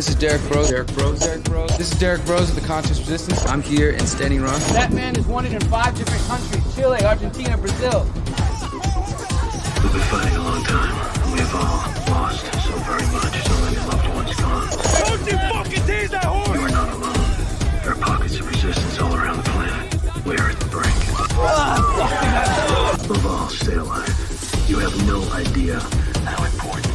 This is Derrick Broze. Derrick Broze. Derrick Broze. This is Derrick Broze of the Conscious Resistance. I'm here in Standing Rock. That man is wanted in five different countries Chile, Argentina, Brazil. We've been fighting a long time. We've all lost so very much. So many loved ones gone. Don't you fucking tease that horse! You are not alone. There are pockets of resistance all around the planet. We are at the brink. Ah, Above all, stay alive. You have no idea how important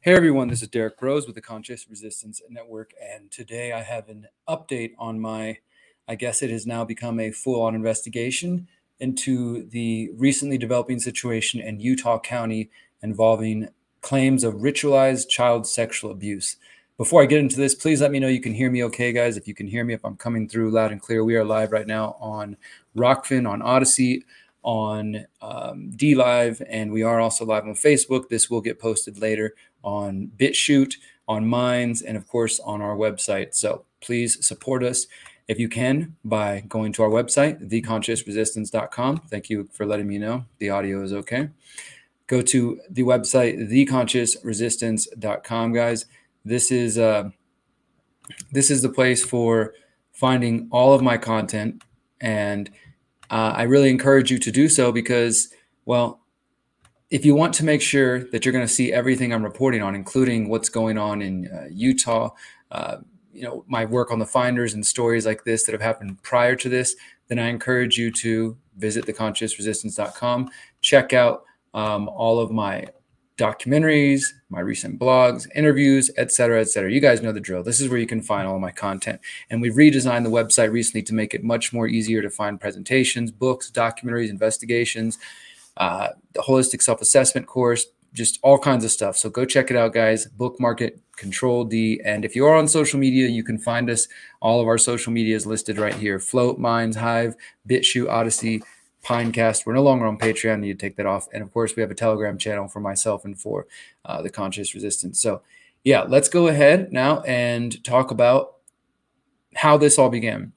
Hey everyone, this is Derrick Broze with the Conscious Resistance Network, and today I have an update on my, I guess it has now become a full on investigation into the recently developing situation in Utah County involving claims of ritualized child sexual abuse. Before I get into this, please let me know you can hear me okay, guys. If you can hear me, if I'm coming through loud and clear, we are live right now on Rokfin, on Odysee, on um, D Live, and we are also live on Facebook. This will get posted later on BitChute, on Minds, and of course on our website. So please support us if you can by going to our website, theconsciousresistance.com. Thank you for letting me know the audio is okay. Go to the website, theconsciousresistance.com, guys. This is uh, this is the place for finding all of my content, and uh, I really encourage you to do so because, well, if you want to make sure that you're going to see everything I'm reporting on, including what's going on in uh, Utah, uh, you know, my work on the finders and stories like this that have happened prior to this, then I encourage you to visit theconsciousresistance.com, check out um, all of my documentaries, my recent blogs, interviews, et cetera, et cetera. You guys know the drill. This is where you can find all my content. And we've redesigned the website recently to make it much more easier to find presentations, books, documentaries, investigations, uh, the holistic self assessment course, just all kinds of stuff. So go check it out, guys. Bookmark it, Control D. And if you are on social media, you can find us. All of our social media is listed right here Flote, Minds, Hive, BitChute, Odysee, Pinecast. We're no longer on Patreon. Need to take that off. And of course, we have a Telegram channel for myself and for uh, the Conscious Resistance. So, yeah, let's go ahead now and talk about how this all began.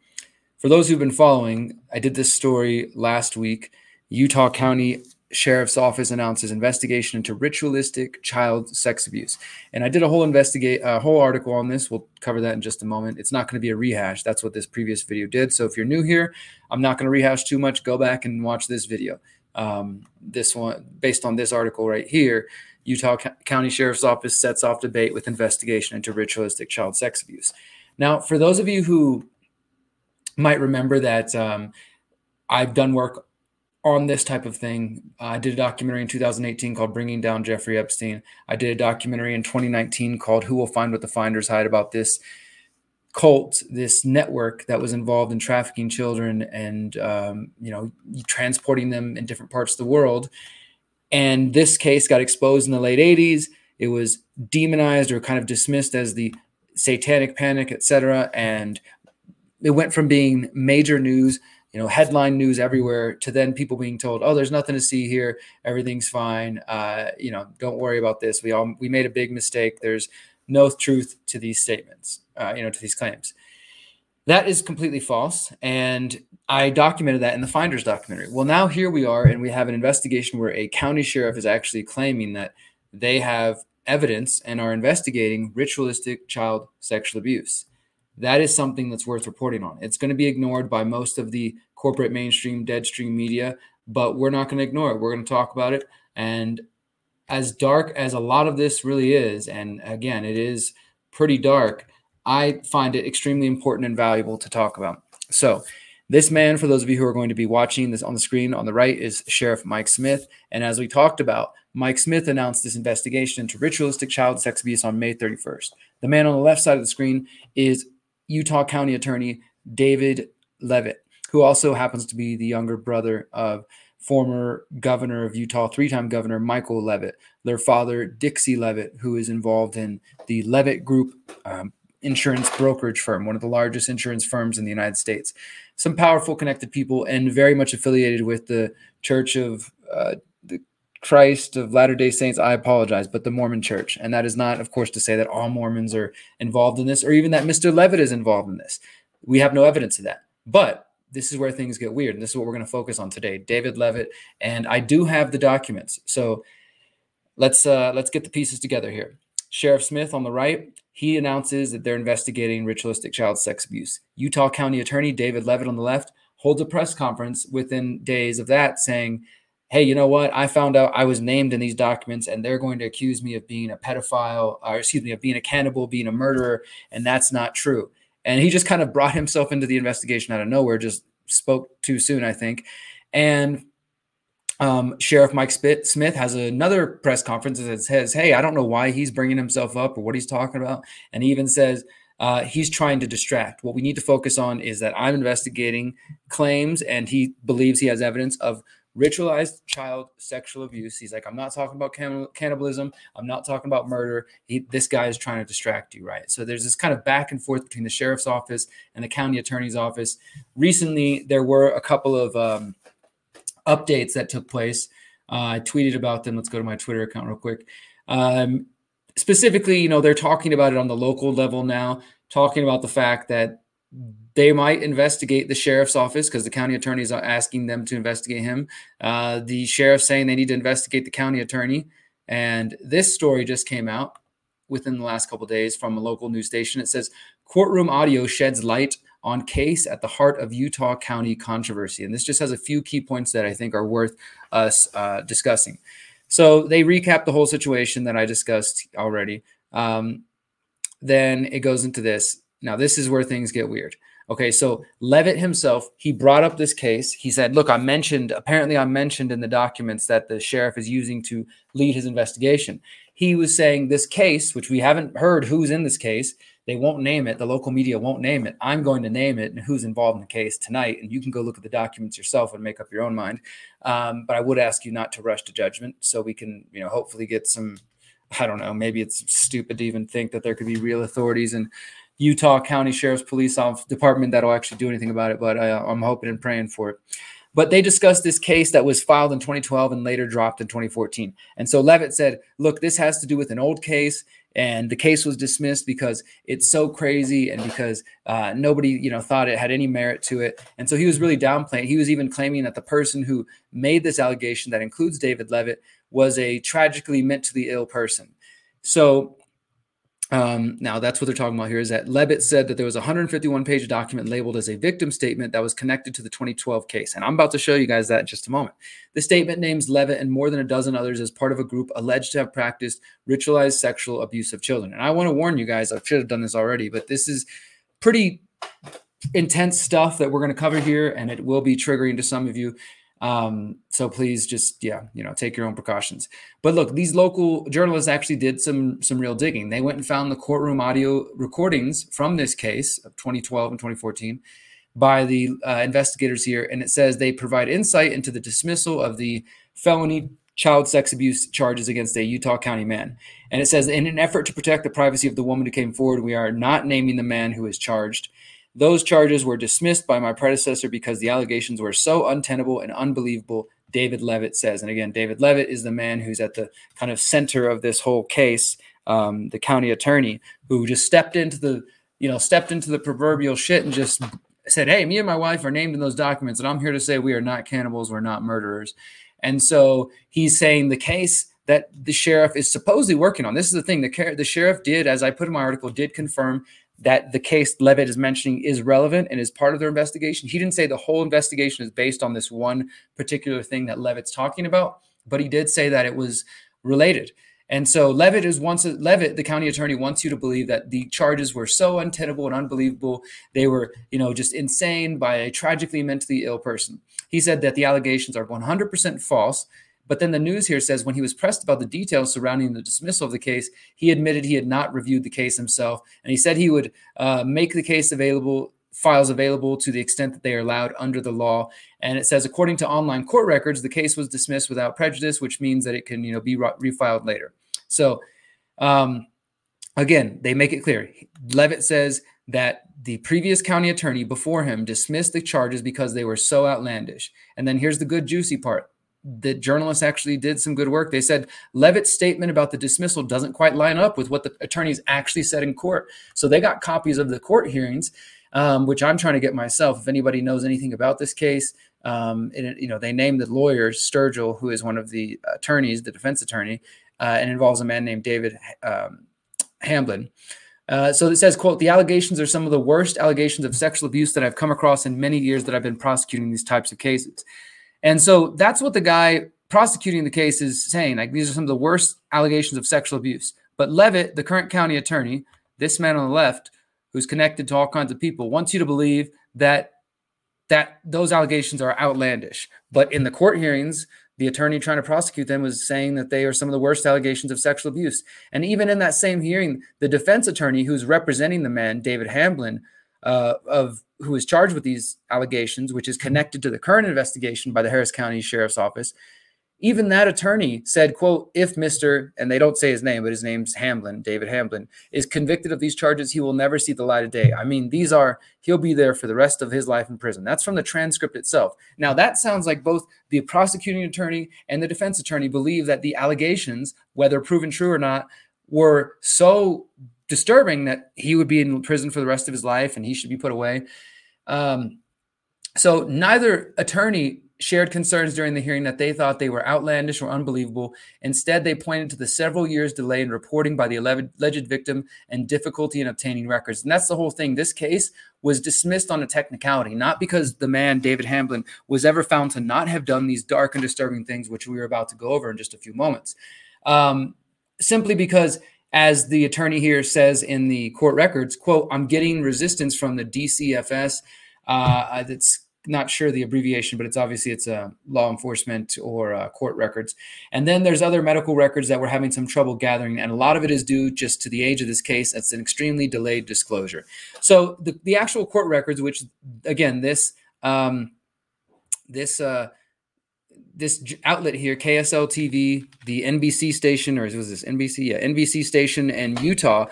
For those who've been following, I did this story last week. Utah County Sheriff's Office announces investigation into ritualistic child sex abuse. And I did a whole investigate a whole article on this. We'll cover that in just a moment. It's not going to be a rehash. That's what this previous video did. So if you're new here, I'm not going to rehash too much. Go back and watch this video. Um, this one based on this article right here. Utah County Sheriff's Office sets off debate with investigation into ritualistic child sex abuse. Now, for those of you who might remember that um, I've done work on this type of thing. I did a documentary in 2018 called Bringing Down Jeffrey Epstein. I did a documentary in 2019 called Who Will Find What the Finders Hide about this cult, this network that was involved in trafficking children and, um, you know, transporting them in different parts of the world. And this case got exposed in the late 80s. It was demonized or kind of dismissed as the satanic panic, etc. And it went from being major news you know headline news everywhere to then people being told oh there's nothing to see here. Everything's fine. Uh, you know don't worry about this. We all we made a big mistake. There's no truth to these statements uh, you know to these claims. That is completely false and i documented that in the finders documentary. Well now here we are and we have an investigation where a county sheriff is actually claiming that they have evidence and are investigating ritualistic child sexual abuse that is something that's worth reporting on. It's going to be ignored by most of the corporate mainstream deadstream media, but we're not going to ignore it. We're going to talk about it. And as dark as a lot of this really is, and again, it is pretty dark, I find it extremely important and valuable to talk about. So, this man, for those of you who are going to be watching this on the screen on the right, is Sheriff Mike Smith. And as we talked about, Mike Smith announced this investigation into ritualistic child sex abuse on May 31st. The man on the left side of the screen is Utah County Attorney David Leavitt, who also happens to be the younger brother of former governor of Utah, three time governor Michael Leavitt, their father, Dixie Leavitt, who is involved in the Leavitt Group um, insurance brokerage firm, one of the largest insurance firms in the United States. Some powerful, connected people, and very much affiliated with the Church of uh, the Christ of Latter day Saints, I apologize, but the Mormon church. And that is not, of course, to say that all Mormons are involved in this or even that Mr. Leavitt is involved in this. We have no evidence of that. But this is where things get weird. And this is what we're going to focus on today. David Leavitt. And I do have the documents. So let's uh, let's get the pieces together here. Sheriff Smith on the right, he announces that they're investigating ritualistic child sex abuse. Utah County Attorney David Leavitt on the left holds a press conference within days of that saying, Hey, you know what? I found out I was named in these documents and they're going to accuse me of being a pedophile, or excuse me, of being a cannibal, being a murderer. And that's not true. And he just kind of brought himself into the investigation out of nowhere, just spoke too soon, I think. And um, Sheriff Mike Smith has another press conference that says, Hey, I don't know why he's bringing himself up or what he's talking about. And he even says, uh, he's trying to distract. What we need to focus on is that I'm investigating claims, and he believes he has evidence of ritualized child sexual abuse. He's like, I'm not talking about cannibalism. I'm not talking about murder. He, this guy is trying to distract you, right? So there's this kind of back and forth between the sheriff's office and the county attorney's office. Recently, there were a couple of um, updates that took place. Uh, I tweeted about them. Let's go to my Twitter account real quick. Um, specifically, you know, they're talking about it on the local level now, talking about the fact that they might investigate the sheriff's office because the county attorneys are asking them to investigate him. Uh, the sheriff saying they need to investigate the county attorney. And this story just came out within the last couple days from a local news station. It says courtroom audio sheds light on case at the heart of Utah County controversy. And this just has a few key points that I think are worth us uh, discussing. So they recap the whole situation that I discussed already. Um, then it goes into this. Now, this is where things get weird. Okay, so Leavitt himself, he brought up this case. He said, Look, I mentioned, apparently, I mentioned in the documents that the sheriff is using to lead his investigation. He was saying this case, which we haven't heard who's in this case, they won't name it. The local media won't name it. I'm going to name it and who's involved in the case tonight. And you can go look at the documents yourself and make up your own mind. Um, but I would ask you not to rush to judgment so we can, you know, hopefully get some. I don't know. Maybe it's stupid to even think that there could be real authorities and Utah County Sheriff's Police Department that'll actually do anything about it, but I, I'm hoping and praying for it. But they discussed this case that was filed in 2012 and later dropped in 2014. And so Leavitt said, look, this has to do with an old case. And the case was dismissed because it's so crazy and because uh, nobody, you know, thought it had any merit to it. And so he was really downplaying. He was even claiming that the person who made this allegation that includes David Leavitt was a tragically mentally ill person. So um, now, that's what they're talking about here is that Leavitt said that there was a 151 page document labeled as a victim statement that was connected to the 2012 case. And I'm about to show you guys that in just a moment. The statement names Leavitt and more than a dozen others as part of a group alleged to have practiced ritualized sexual abuse of children. And I want to warn you guys, I should have done this already, but this is pretty intense stuff that we're going to cover here, and it will be triggering to some of you. Um, so please just yeah, you know, take your own precautions. But look, these local journalists actually did some some real digging. They went and found the courtroom audio recordings from this case of 2012 and 2014 by the uh, investigators here, and it says they provide insight into the dismissal of the felony child sex abuse charges against a Utah County man. And it says, in an effort to protect the privacy of the woman who came forward, we are not naming the man who is charged. Those charges were dismissed by my predecessor because the allegations were so untenable and unbelievable, David Leavitt says. And again, David Leavitt is the man who's at the kind of center of this whole case, um, the county attorney who just stepped into the, you know, stepped into the proverbial shit and just said, Hey, me and my wife are named in those documents, and I'm here to say we are not cannibals, we're not murderers. And so he's saying the case that the sheriff is supposedly working on. This is the thing the, the sheriff did, as I put in my article, did confirm that the case Leavitt is mentioning is relevant and is part of their investigation. He didn't say the whole investigation is based on this one particular thing that Leavitt's talking about, but he did say that it was related. And so Leavitt is once Leavitt, the county attorney, wants you to believe that the charges were so untenable and unbelievable. They were, you know, just insane by a tragically mentally ill person. He said that the allegations are 100% false but then the news here says when he was pressed about the details surrounding the dismissal of the case, he admitted he had not reviewed the case himself. And he said he would uh, make the case available, files available to the extent that they are allowed under the law. And it says, according to online court records, the case was dismissed without prejudice, which means that it can, you know, be refiled later. So, um, again, they make it clear. Leavitt says that the previous county attorney before him dismissed the charges because they were so outlandish. And then here's the good juicy part the journalists actually did some good work. They said Leavitt's statement about the dismissal doesn't quite line up with what the attorneys actually said in court. So they got copies of the court hearings. um, which I'm trying to get myself. If anybody knows anything about this case, um, you know, they named the lawyer Sturgill, who is one of the attorneys, the defense attorney, uh, and involves a man named David um, Hamblin. Uh, so it says, quote, the allegations are some of the worst allegations of sexual abuse that I've come across in many years that I've been prosecuting these types of cases. And so that's what the guy prosecuting the case is saying. Like these are some of the worst allegations of sexual abuse. But Leavitt, the current county attorney, this man on the left, who's connected to all kinds of people, wants you to believe that that those allegations are outlandish. But in the court hearings, the attorney trying to prosecute them was saying that they are some of the worst allegations of sexual abuse. And even in that same hearing, the defense attorney who's representing the man, David Hamblin, uh, of who is charged with these allegations, which is connected to the current investigation by the Harris County Sheriff's Office, even that attorney said quote if mr and they don't say his name but his name's hamblin david hamblin is convicted of these charges he will never see the light of day. I mean these are he'll be there for the rest of his life in prison. That's from the transcript itself. Now that sounds like both the prosecuting attorney and the defense attorney believe that the allegations whether proven true or not were so disturbing that he would be in prison for the rest of his life and he should be put away um, so neither attorney shared concerns during the hearing that they thought they were outlandish or unbelievable. Instead, they pointed to the several years delay in reporting by the alleged victim and difficulty in obtaining records. And that's the whole thing. This case was dismissed on a technicality, not because the man, David Hamblin, was ever found to not have done these dark and disturbing things, which we are about to go over in just a few moments. Um, simply because as the attorney here says in the court records, quote, I'm getting resistance from the DCFS. Uh, that's not sure the abbreviation, but it's obviously it's a law enforcement or uh, court records. And then there's other medical records that we're having some trouble gathering, and a lot of it is due just to the age of this case. It's an extremely delayed disclosure. So the, the actual court records, which again this um, this uh, this outlet here, KSL TV, the NBC station, or was this NBC? Yeah, NBC station in Utah.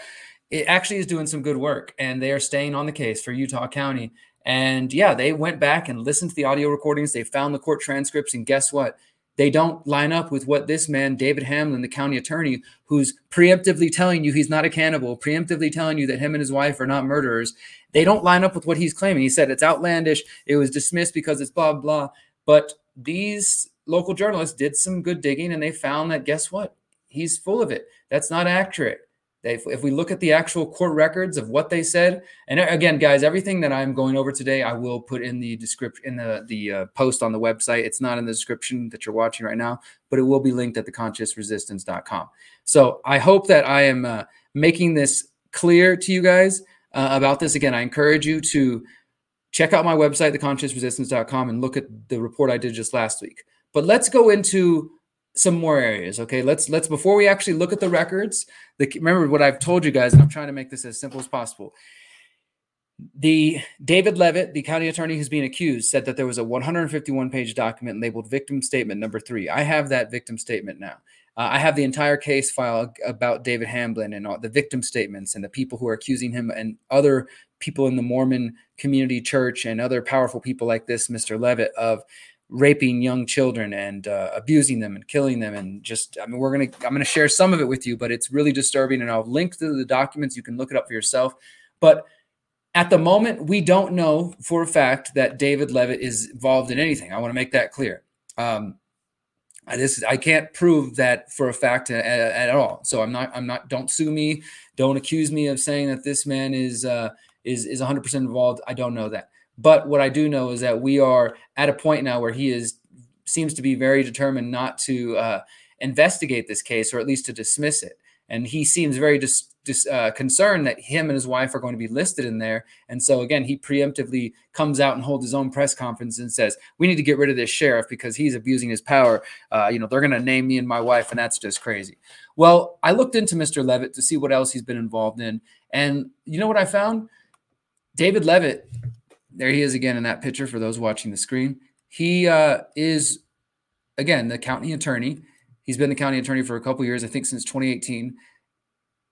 It actually is doing some good work, and they are staying on the case for Utah County and yeah, they went back and listened to the audio recordings. They found the court transcripts. And guess what? They don't line up with what this man, David Hamblin, the county attorney, who's preemptively telling you he's not a cannibal, preemptively telling you that him and his wife are not murderers. They don't line up with what he's claiming. He said it's outlandish. It was dismissed because it's blah, blah. But these local journalists did some good digging and they found that guess what? He's full of it. That's not accurate. If, if we look at the actual court records of what they said, and again, guys, everything that I'm going over today, I will put in the description in the the uh, post on the website. It's not in the description that you're watching right now, but it will be linked at theconsciousresistance.com. So I hope that I am uh, making this clear to you guys uh, about this. Again, I encourage you to check out my website, theconsciousresistance.com, and look at the report I did just last week. But let's go into some more areas. Okay, let's let's before we actually look at the records. The, remember what I've told you guys, and I'm trying to make this as simple as possible. The David Leavitt, the county attorney who's being accused, said that there was a 151 page document labeled victim statement number three. I have that victim statement now. Uh, I have the entire case file about David Hamblin and all the victim statements and the people who are accusing him and other people in the Mormon community church and other powerful people like this, Mr. Leavitt, of raping young children and uh, abusing them and killing them and just i mean we're gonna i'm gonna share some of it with you but it's really disturbing and i'll link to the documents you can look it up for yourself but at the moment we don't know for a fact that david leavitt is involved in anything i want to make that clear um, I just I can't prove that for a fact at, at, all. So I'm not I'm not don't sue me. Don't accuse me of saying that this man is uh, is is 100% involved. I don't know that. But what I do know is that we are at a point now where he is seems to be very determined not to uh, investigate this case or at least to dismiss it. And he seems very dis, dis, uh, concerned that him and his wife are going to be listed in there. And so again, he preemptively comes out and holds his own press conference and says, "We need to get rid of this sheriff because he's abusing his power. Uh, you know, they're going to name me and my wife, and that's just crazy." Well, I looked into Mr. Leavitt to see what else he's been involved in, and you know what I found? David Leavitt there he is again in that picture for those watching the screen. He uh, is, again, the county attorney. He's been the county attorney for a couple years, I think since 2018.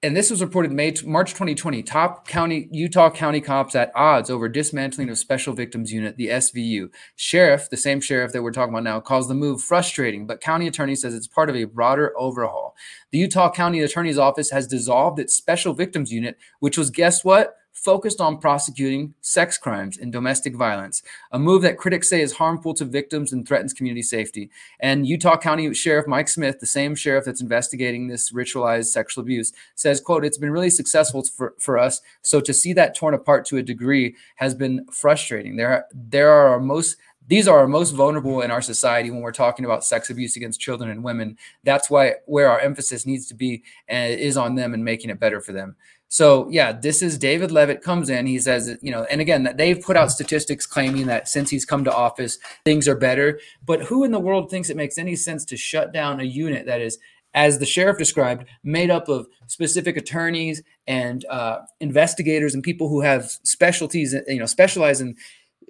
And this was reported May, March 2020. Top county Utah county cops at odds over dismantling of Special Victims Unit, the SVU. Sheriff, the same sheriff that we're talking about now, calls the move frustrating, but county attorney says it's part of a broader overhaul. The Utah County Attorney's Office has dissolved its Special Victims Unit, which was, guess what? Focused on prosecuting sex crimes and domestic violence, a move that critics say is harmful to victims and threatens community safety. And Utah County Sheriff Mike Smith, the same sheriff that's investigating this ritualized sexual abuse, says, quote, it's been really successful for, for us. So to see that torn apart to a degree has been frustrating. There, there are our most these are our most vulnerable in our society when we're talking about sex abuse against children and women. That's why where our emphasis needs to be uh, is on them and making it better for them. So yeah, this is David Leavitt comes in. He says, you know, and again, they've put out statistics claiming that since he's come to office, things are better. But who in the world thinks it makes any sense to shut down a unit that is, as the sheriff described, made up of specific attorneys and uh, investigators and people who have specialties, you know, specialize in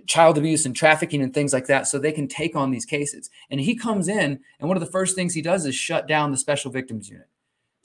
child abuse and trafficking and things like that, so they can take on these cases. And he comes in, and one of the first things he does is shut down the special victims unit.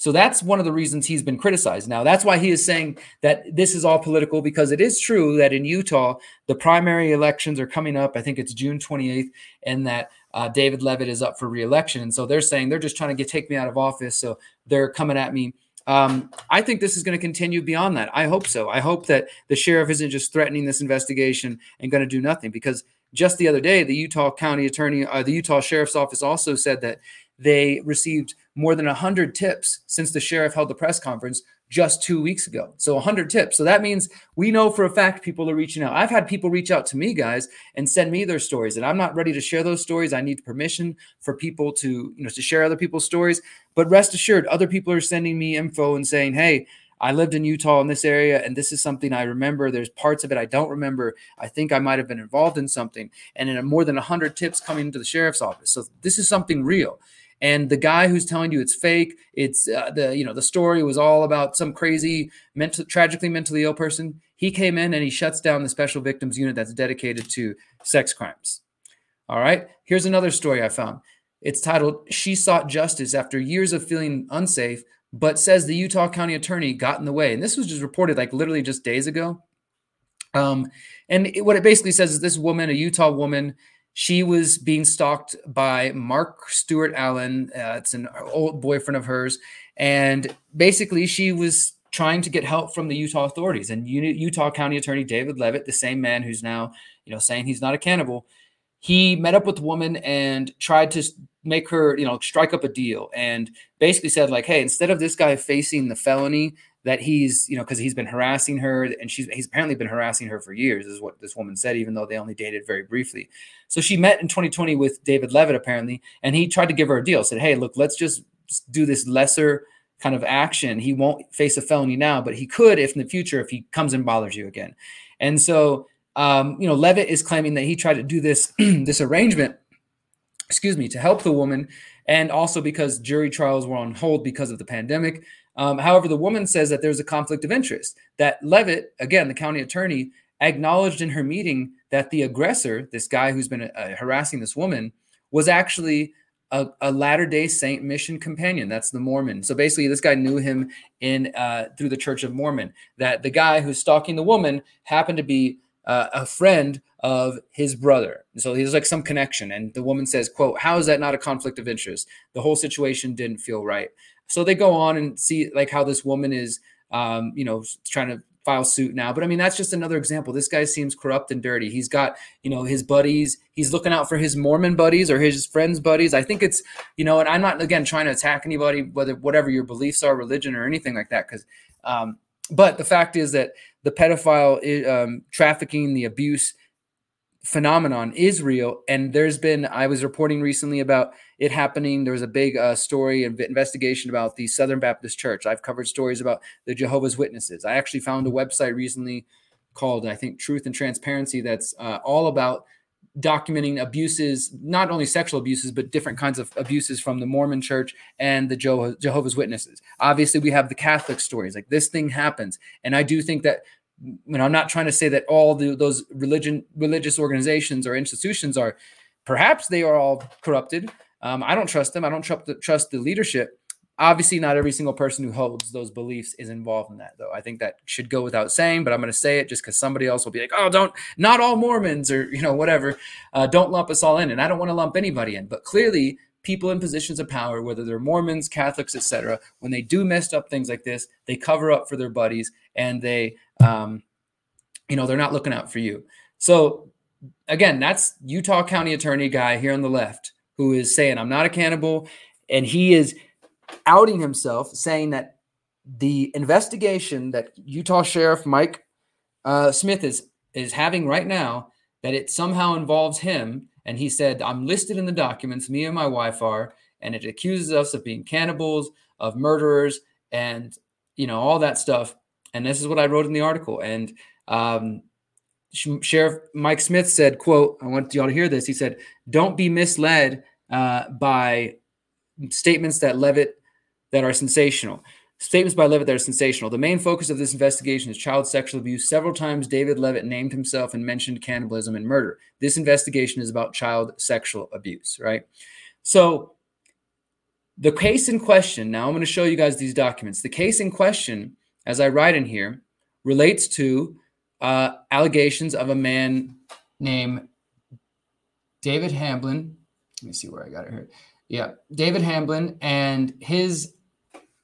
So that's one of the reasons he's been criticized. Now, that's why he is saying that this is all political because it is true that in Utah, the primary elections are coming up. I think it's June 28th, and that uh, David Leavitt is up for reelection. And so they're saying they're just trying to get take me out of office. So they're coming at me. Um, I think this is going to continue beyond that. I hope so. I hope that the sheriff isn't just threatening this investigation and going to do nothing because just the other day, the Utah County Attorney, uh, the Utah Sheriff's Office also said that they received more than 100 tips since the sheriff held the press conference just two weeks ago. So 100 tips. So that means we know for a fact people are reaching out. I've had people reach out to me, guys, and send me their stories, and I'm not ready to share those stories. I need permission for people to, you know, to share other people's stories. But rest assured, other people are sending me info and saying, "Hey." I lived in Utah in this area, and this is something I remember. There's parts of it I don't remember. I think I might have been involved in something, and in more than 100 tips coming into the sheriff's office. So this is something real and the guy who's telling you it's fake it's uh, the you know the story was all about some crazy mental tragically mentally ill person he came in and he shuts down the special victims unit that's dedicated to sex crimes. All right? Here's another story i found. It's titled she sought justice after years of feeling unsafe but says the utah county attorney got in the way. And this was just reported like literally just days ago. Um, and it, what it basically says is this woman a utah woman she was being stalked by Mark Stewart Allen. Uh, it's an old boyfriend of hers. And basically, she was trying to get help from the Utah authorities. And Utah County Attorney David Leavitt, the same man who's now, you know, saying he's not a cannibal, he met up with the woman and tried to make her, you know, strike up a deal and basically said, like, hey, instead of this guy facing the felony that he's, you know, because he's been harassing her and she's he's apparently been harassing her for years, is what this woman said, even though they only dated very briefly. So she met in 2020 with David Leavitt, apparently, and he tried to give her a deal, said, Hey, look, let's just do this lesser kind of action. He won't face a felony now, but he could if in the future if he comes and bothers you again. And so um, you know, Leavitt is claiming that he tried to do this this arrangement, excuse me, to help the woman, and also because jury trials were on hold because of the pandemic. Um, however, the woman says that there's a conflict of interest. That Leavitt, again, the county attorney, acknowledged in her meeting that the aggressor, this guy who's been uh, harassing this woman, was actually a, a, Latter Day Saint mission companion. That's the Mormon. So basically, this guy knew him in uh, through the Church of Mormon. That the guy who's stalking the woman happened to be uh, a friend of his brother. So there's like some connection. And the woman says, "quote How is that not a conflict of interest? The whole situation didn't feel right." So they go on and see like how this woman is, um, you know, trying to file suit now. But I mean, that's just another example. This guy seems corrupt and dirty. He's got, you know, his buddies. He's looking out for his Mormon buddies or his friends' buddies. I think it's, you know, and I'm not again trying to attack anybody, whether whatever your beliefs are, religion or anything like that, because. Um, but the fact is that the pedophile um, trafficking, the abuse phenomenon is real. And there's been, I was reporting recently about it happening. There was a big uh, story and investigation about the Southern Baptist Church. I've covered stories about the Jehovah's Witnesses. I actually found a website recently called, I think, Truth and Transparency that's uh, all about documenting abuses, not only sexual abuses, but different kinds of abuses from the Mormon church and the Jehovah's Witnesses. Obviously, we have the Catholic stories, like this thing happens. And I do think that you know, I'm not trying to say that all the, those religion religious organizations or institutions are perhaps they are all corrupted. Um, I don't trust them. I don't trust the, trust the leadership. Obviously, not every single person who holds those beliefs is involved in that, though. I think that should go without saying, but I'm going to say it just because somebody else will be like, "Oh, don't not all Mormons or you know whatever." Uh, don't lump us all in, and I don't want to lump anybody in. But clearly, people in positions of power, whether they're Mormons, Catholics, etc., when they do messed up things like this, they cover up for their buddies and they um, you know, they're not looking out for you. So again, that's Utah County Attorney guy here on the left who is saying, I'm not a cannibal. And he is outing himself, saying that the investigation that Utah Sheriff Mike uh, Smith is is having right now that it somehow involves him. And he said, I'm listed in the documents, me and my wife are, and it accuses us of being cannibals, of murderers, and you know, all that stuff. And this is what I wrote in the article. And um, Sheriff Mike Smith said, quote, I want y'all to hear this. He said, don't be misled uh, by statements that Leavitt that are sensational. Statements by Leavitt that are sensational. The main focus of this investigation is child sexual abuse. Several times, David Leavitt named himself and mentioned cannibalism and murder. This investigation is about child sexual abuse, right? So, the case in question, now I'm going to show you guys these documents. The case in question, as I write in here, relates to uh, allegations of a man named David Hamblin. Let me see where I got it here. Yeah, David Hamblin and his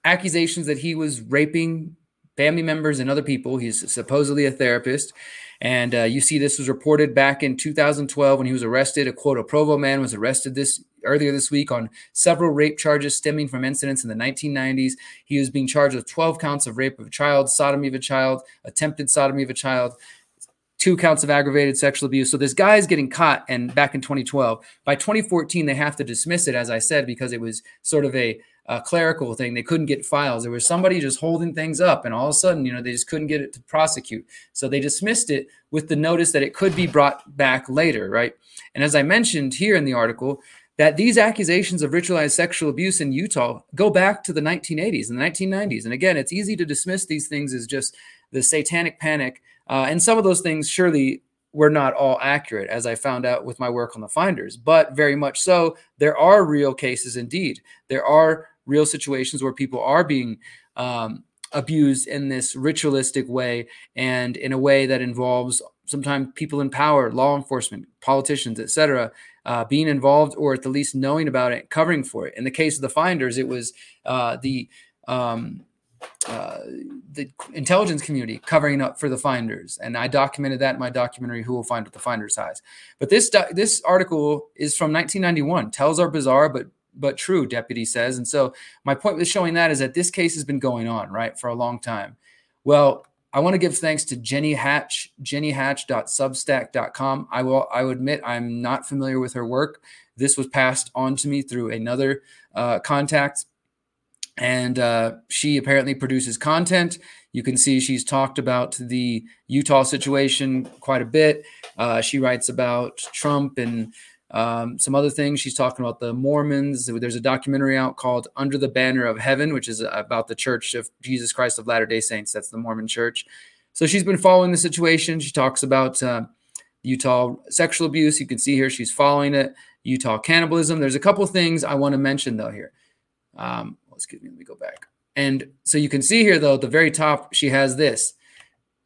accusations that he was raping family members and other people. He's supposedly a therapist. And uh, you see, this was reported back in 2012 when he was arrested. A quote, a Provo man was arrested this earlier this week on several rape charges stemming from incidents in the 1990s. He was being charged with 12 counts of rape of a child, sodomy of a child, attempted sodomy of a child, two counts of aggravated sexual abuse. So this guy is getting caught. And back in 2012, by 2014, they have to dismiss it, as I said, because it was sort of a a clerical thing. They couldn't get files. There was somebody just holding things up, and all of a sudden, you know, they just couldn't get it to prosecute. So they dismissed it with the notice that it could be brought back later, right? And as I mentioned here in the article, that these accusations of ritualized sexual abuse in Utah go back to the 1980s and the 1990s. And again, it's easy to dismiss these things as just the satanic panic. Uh, and some of those things surely were not all accurate, as I found out with my work on the finders, but very much so. There are real cases indeed. There are real situations where people are being um, abused in this ritualistic way and in a way that involves sometimes people in power, law enforcement, politicians, etc., uh, being involved or at the least knowing about it, covering for it. In the case of the finders, it was uh, the um, uh, the intelligence community covering up for the finders, and I documented that in my documentary "Who Will Find What the Finders Hides." But this this article is from 1991. Tells are bizarre, but but true, deputy says. And so my point with showing that is that this case has been going on, right, for a long time. Well, I want to give thanks to Jenny Hatch, jennyhatch.substack.com. I will I admit I'm not familiar with her work. This was passed on to me through another uh, contact. And uh, she apparently produces content. You can see she's talked about the Utah situation quite a bit. Uh, she writes about Trump and um, some other things. She's talking about the Mormons. There's a documentary out called Under the Banner of Heaven, which is about the Church of Jesus Christ of Latter day Saints. That's the Mormon church. So she's been following the situation. She talks about uh, Utah sexual abuse. You can see here she's following it. Utah cannibalism. There's a couple things I want to mention though here. Um, excuse me, let me go back. And so you can see here though, at the very top, she has this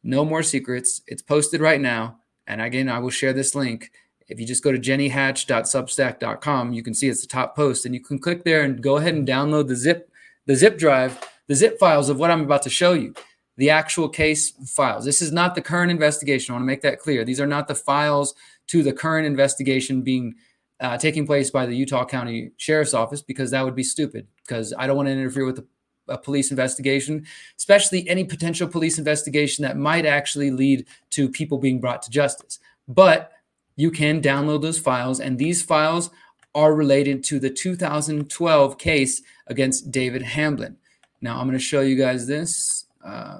no more secrets. It's posted right now. And again, I will share this link. If you just go to jennyhatch.substack.com, you can see it's the top post, and you can click there and go ahead and download the zip, the zip drive, the zip files of what I'm about to show you, the actual case files. This is not the current investigation. I want to make that clear. These are not the files to the current investigation being uh, taking place by the Utah County Sheriff's Office because that would be stupid. Because I don't want to interfere with a police investigation, especially any potential police investigation that might actually lead to people being brought to justice. But you can download those files, and these files are related to the 2012 case against David Hamblin. Now, I'm going to show you guys this. Uh,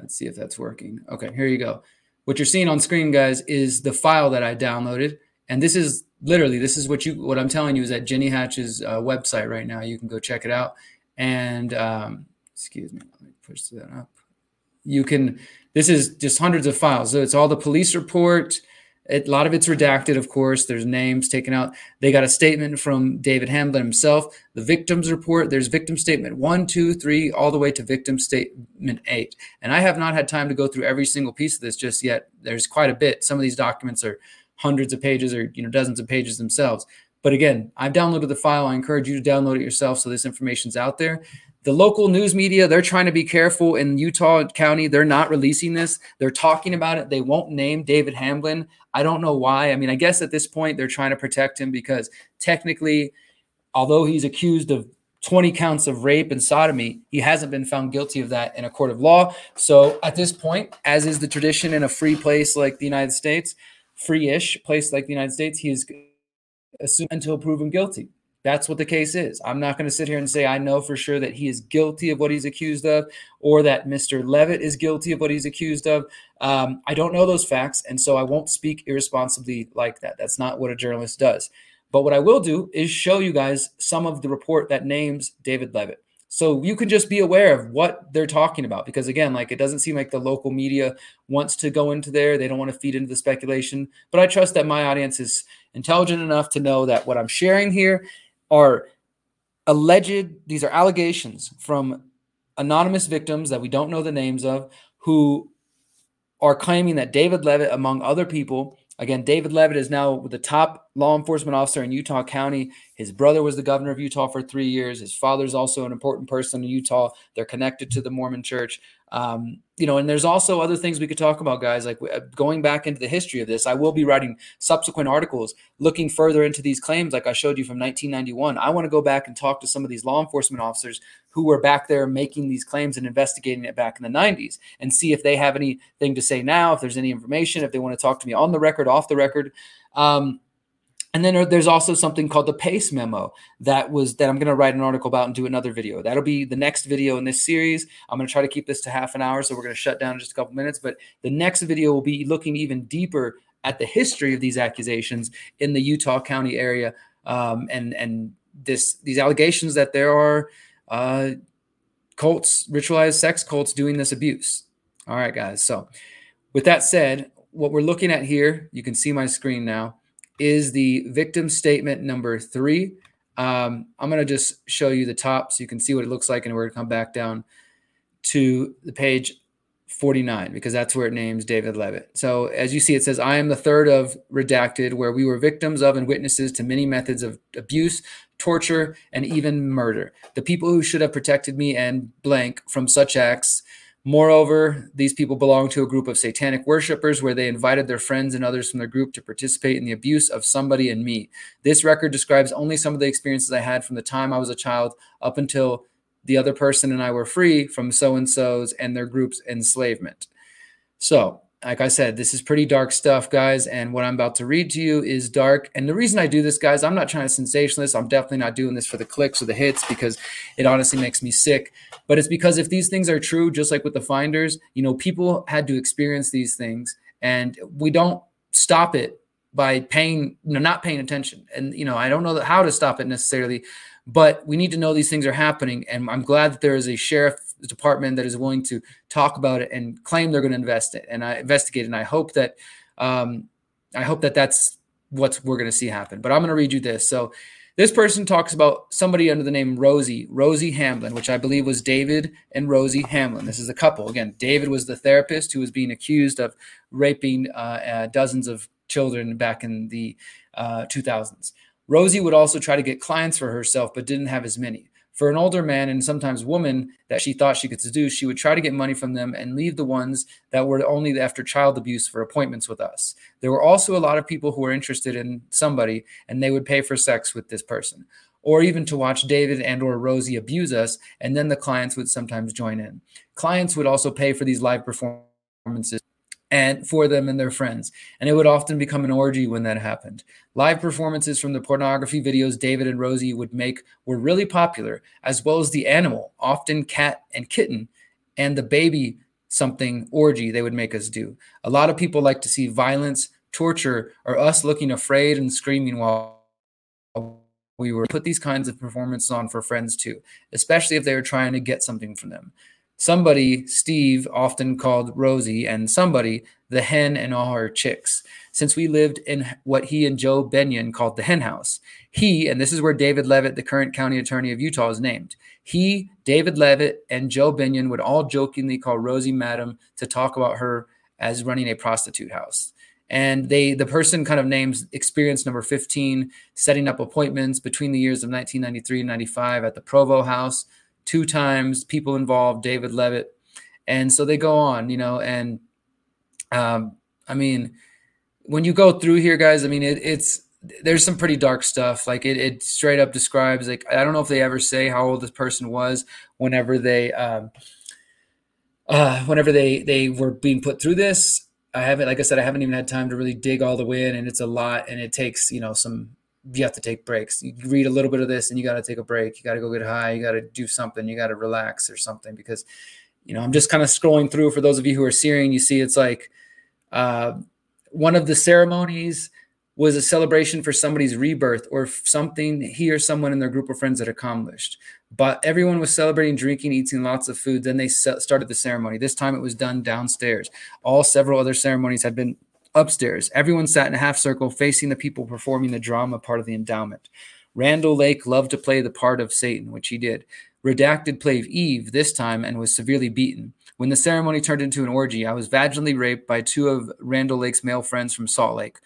let's see if that's working. Okay, here you go. What you're seeing on screen, guys, is the file that I downloaded, and this is literally this is what you what I'm telling you is at Jenny Hatch's uh, website right now. You can go check it out, and um, excuse me, let me push that up. You can. This is just hundreds of files. So it's all the police report it, a lot of it's redacted, of course. There's names taken out. They got a statement from David Hamblin himself. The victims report, there's victim statement one, two, three, all the way to victim statement eight. And I have not had time to go through every single piece of this just yet. There's quite a bit. Some of these documents are hundreds of pages or you know dozens of pages themselves. But again, I've downloaded the file. I encourage you to download it yourself so this information's out there. The local news media they're trying to be careful in utah county. They're not releasing this. They're talking about it. They won't name david hamblin. I don't know why. I mean i guess at this point they're trying to protect him because technically although he's accused of 20 counts of rape and sodomy he hasn't been found guilty of that in a court of law. So at this point as is the tradition in a free place like the united states free-ish place like the united states he is assumed until proven guilty that's what the case is. I'm not going to sit here and say I know for sure that he is guilty of what he's accused of or that Mr. Leavitt is guilty of what he's accused of. Um, I don't know those facts, and so I won't speak irresponsibly like that. That's not what a journalist does. But what I will do is show you guys some of the report that names David Leavitt. So you can just be aware of what they're talking about because again, like it doesn't seem like the local media wants to go into there. They don't want to feed into the speculation. But I trust that my audience is intelligent enough to know that what I'm sharing here are alleged, these are allegations from anonymous victims that we don't know the names of who are claiming that David Leavitt, among other people, again, David Leavitt is now the top law enforcement officer in Utah County. His brother was the governor of Utah for three years. His father's also an important person in Utah. They're connected to the Mormon church. Um, you know, and there's also other things we could talk about, guys. Like uh, going back into the history of this, I will be writing subsequent articles looking further into these claims, like I showed you from 1991. I want to go back and talk to some of these law enforcement officers who were back there making these claims and investigating it back in the 90s and see if they have anything to say now, if there's any information, if they want to talk to me on the record, off the record. Um, and then there's also something called the PACE memo that was that I'm going to write an article about and do another video. That'll be the next video in this series. I'm going to try to keep this to half an hour, so we're going to shut down in just a couple minutes. But the next video will be looking even deeper at the history of these accusations in the Utah County area, um, and and this these allegations that there are uh, cults, ritualized sex cults, doing this abuse. All right, guys. So with that said, what we're looking at here, you can see my screen now is the victim statement number three. Um, I'm going to just show you the top so you can see what it looks like, and we're going to come back down to the page 49 because that's where it names David Leavitt. So as you see, it says, I am the third of redacted, where we were victims of and witnesses to many methods of abuse, torture, and even murder. The people who should have protected me and blank from such acts Moreover, these people belong to a group of satanic worshippers where they invited their friends and others from their group to participate in the abuse of somebody and me. This record describes only some of the experiences I had from the time I was a child up until the other person and I were free from so and so's and their group's enslavement. So, like I said, this is pretty dark stuff, guys. And what I'm about to read to you is dark. And the reason I do this, guys, I'm not trying to sensationalist. I'm definitely not doing this for the clicks or the hits because it honestly makes me sick. But it's because if these things are true, just like with the finders, you know, people had to experience these things and we don't stop it by paying, you know, not paying attention. And, you know, I don't know how to stop it necessarily, but we need to know these things are happening. And I'm glad that there is a sheriff department that is willing to talk about it and claim they're going to invest it and I investigate. And I hope that, um, I hope that that's what we're going to see happen. But I'm going to read you this. So this person talks about somebody under the name Rosie, Rosie Hamblin, which I believe was David and Rosie Hamblin. This is a couple. Again, David was the therapist who was being accused of raping uh, uh, dozens of children back in the uh, 2000s. Rosie would also try to get clients for herself, but didn't have as many. For an older man and sometimes woman that she thought she could seduce, she would try to get money from them and leave the ones that were only after child abuse for appointments with us. There were also a lot of people who were interested in somebody and they would pay for sex with this person or even to watch David and or Rosie abuse us and then the clients would sometimes join in. Clients would also pay for these live performances and for them and their friends. And it would often become an orgy when that happened. Live performances from the pornography videos David and Rosie would make were really popular, as well as the animal, often cat and kitten, and the baby something orgy they would make us do. A lot of people like to see violence, torture, or us looking afraid and screaming while we were put these kinds of performances on for friends too, especially if they were trying to get something from them. Somebody, Steve, often called Rosie, and somebody, the hen and all her chicks, since we lived in what he and Joe Benyon called the hen house. He, and this is where David Leavitt, the current county attorney of Utah, is named. He, David Leavitt, and Joe Benyon would all jokingly call Rosie Madam to talk about her as running a prostitute house. And they, the person kind of names experience number 15, setting up appointments between the years of 1993 and 95 at the Provo House, two times, people involved, David Leavitt. And so they go on, you know, and um, I mean, when you go through here, guys, I mean, it, it's there's some pretty dark stuff. Like it, it straight up describes like I don't know if they ever say how old this person was whenever they um, uh, whenever they they were being put through this. I haven't, like I said, I haven't even had time to really dig all the way in, and it's a lot, and it takes you know some. You have to take breaks. You read a little bit of this, and you got to take a break. You got to go get high. You got to do something. You got to relax or something because, you know, I'm just kind of scrolling through. For those of you who are Syrian, you see it's like uh, one of the ceremonies was a celebration for somebody's rebirth or something he or someone in their group of friends had accomplished. But everyone was celebrating, drinking, eating lots of food. Then they started the ceremony. This time it was done downstairs. All several other ceremonies had been upstairs. Everyone sat in a half circle facing the people performing the drama part of the endowment. Randall Lake loved to play the part of Satan, which he did. Redacted played Eve this time and was severely beaten. When the ceremony turned into an orgy, I was vaginally raped by two of Randall Lake's male friends from Salt Lake.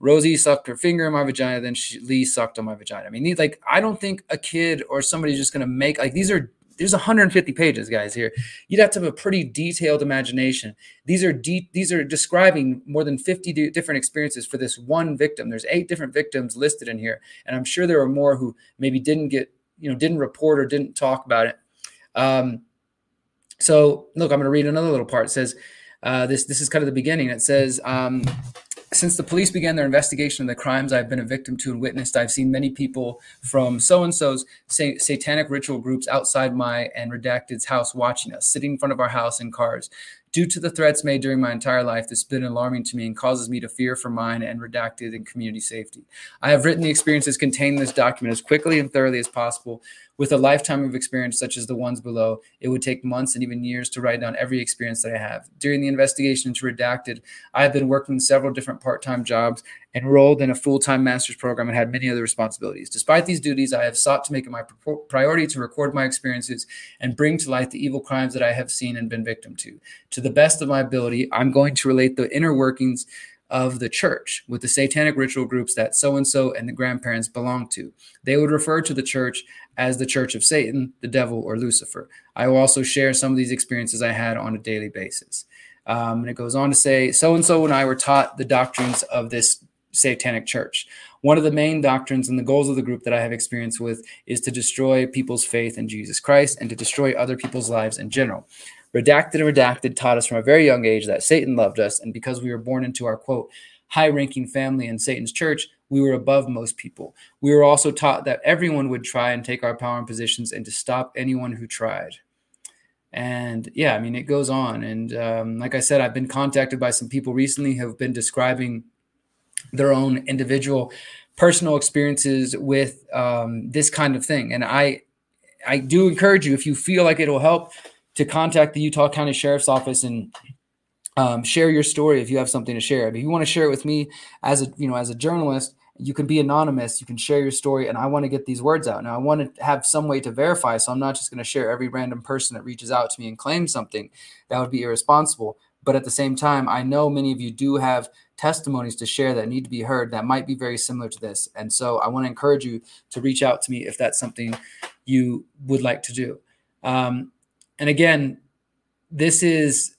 Rosie sucked her finger in my vagina, then she, Lee sucked on my vagina. I mean, like, I don't think a kid or somebody's just going to make like these are there's 150 pages, guys. Here, you'd have to have a pretty detailed imagination. These are deep. These are describing more than 50 different experiences for this one victim. There's eight different victims listed in here, and I'm sure there are more who maybe didn't get, you know, didn't report or didn't talk about it. Um, so look, I'm going to read another little part. It says uh, this. This is kind of the beginning. It says. Um, since the police began their investigation of the crimes I've been a victim to and witnessed, I've seen many people from so and so's satanic ritual groups outside my and Redacted's house watching us, sitting in front of our house in cars. Due to the threats made during my entire life, this has been alarming to me and causes me to fear for mine and redacted and community safety. I have written the experiences contained in this document as quickly and thoroughly as possible. With a lifetime of experience such as the ones below, it would take months and even years to write down every experience that I have. During the investigation into Redacted, I have been working several different part time jobs enrolled in a full-time master's program and had many other responsibilities. Despite these duties, I have sought to make it my priority to record my experiences and bring to light the evil crimes that I have seen and been victim to. To the best of my ability, I'm going to relate the inner workings of the church with the satanic ritual groups that so and so and the grandparents belong to. They would refer to the church as the church of Satan, the devil, or Lucifer. I will also share some of these experiences I had on a daily basis. Um, and it goes on to say, so and so and I were taught the doctrines of this satanic church. One of the main doctrines and the goals of the group that I have experience with is to destroy people's faith in Jesus Christ and to destroy other people's lives in general. Redacted Redacted taught us from a very young age that Satan loved us, and because we were born into our quote, high ranking family in Satan's church, we were above most people. We were also taught that everyone would try and take our power and positions and to stop anyone who tried. And yeah, I mean, it goes on. And um, like I said, I've been contacted by some people recently who have been describing their own individual personal experiences with um, this kind of thing. And I, I do encourage you if you feel like it'll help to contact the Utah County Sheriff's Office and um, share your story if you have something to share. If you want to share it with me as a you know as a journalist, you can be anonymous. You can share your story, and I want to get these words out. Now, I want to have some way to verify, so I'm not just going to share every random person that reaches out to me and claims something. That would be irresponsible. But at the same time, I know many of you do have testimonies to share that need to be heard that might be very similar to this. And so I want to encourage you to reach out to me if that's something you would like to do. Um, and again, this is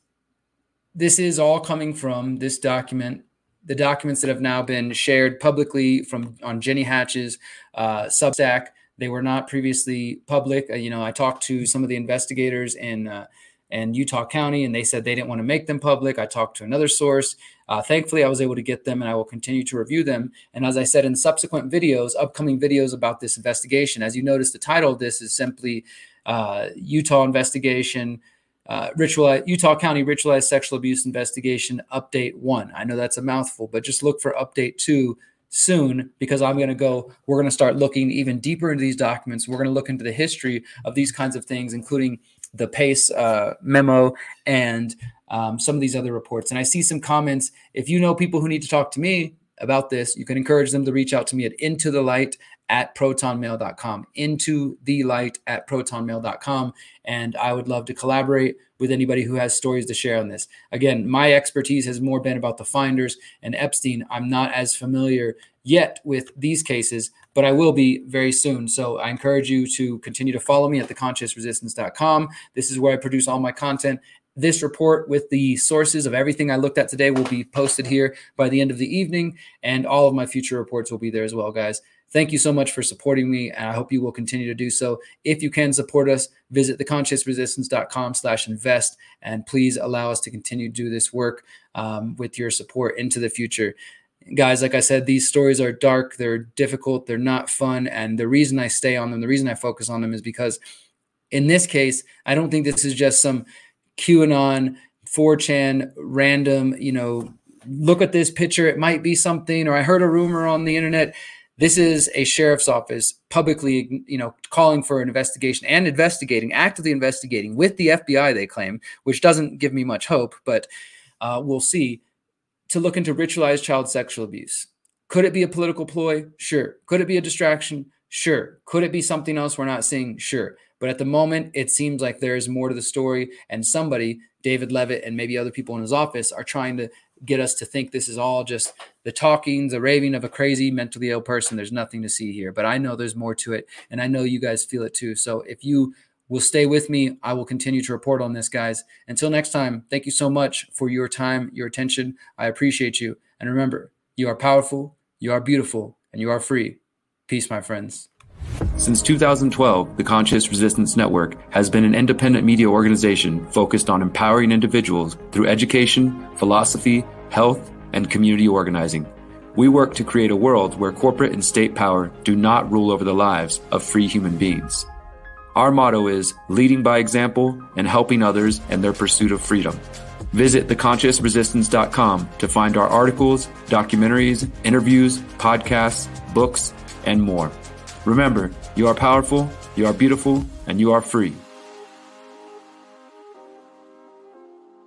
this is all coming from this document the documents that have now been shared publicly from on Jenny Hatch's uh, Substack. They were not previously public. Uh, you know, I talked to some of the investigators in uh, and Utah County, and they said they didn't want to make them public. I talked to another source. Uh, thankfully, I was able to get them, and I will continue to review them. And as I said in subsequent videos, upcoming videos about this investigation, as you notice, the title of this is simply uh, Utah investigation. Uh, ritual Utah County ritualized sexual abuse investigation update one. I know that's a mouthful, but just look for update two soon because I'm going to go. We're going to start looking even deeper into these documents. We're going to look into the history of these kinds of things, including the PACE uh, memo and um, some of these other reports. And I see some comments. If you know people who need to talk to me about this, you can encourage them to reach out to me at into the light at protonmail.com, into the light at protonmail.com. And I would love to collaborate with anybody who has stories to share on this. Again, my expertise has more been about the finders and Epstein. I'm not as familiar yet with these cases, but I will be very soon. So I encourage you to continue to follow me at theconsciousresistance.com. This is where I produce all my content. This report with the sources of everything I looked at today will be posted here by the end of the evening, and all of my future reports will be there as well, guys. Thank you so much for supporting me, and I hope you will continue to do so. If you can support us, visit theconsciousresistance.com slash invest, and please allow us to continue to do this work um, with your support into the future guys like i said these stories are dark they're difficult they're not fun and the reason i stay on them the reason i focus on them is because in this case i don't think this is just some qanon 4chan random you know look at this picture it might be something or i heard a rumor on the internet this is a sheriff's office publicly you know calling for an investigation and investigating actively investigating with the fbi they claim which doesn't give me much hope but uh, we'll see to look into ritualized child sexual abuse. Could it be a political ploy? Sure. Could it be a distraction? Sure. Could it be something else we're not seeing? Sure. But at the moment, it seems like there is more to the story, and somebody, David Leavitt, and maybe other people in his office, are trying to get us to think this is all just the talking, the raving of a crazy, mentally ill person. There's nothing to see here. But I know there's more to it, and I know you guys feel it too. So if you will stay with me. I will continue to report on this, guys. Until next time, thank you so much for your time, your attention. I appreciate you. And remember, you are powerful, you are beautiful, and you are free. Peace, my friends. Since 2012, the Conscious Resistance Network has been an independent media organization focused on empowering individuals through education, philosophy, health, and community organizing. We work to create a world where corporate and state power do not rule over the lives of free human beings. Our motto is leading by example and helping others in their pursuit of freedom. Visit theconsciousresistance.com to find our articles, documentaries, interviews, podcasts, books, and more. Remember, you are powerful, you are beautiful, and you are free.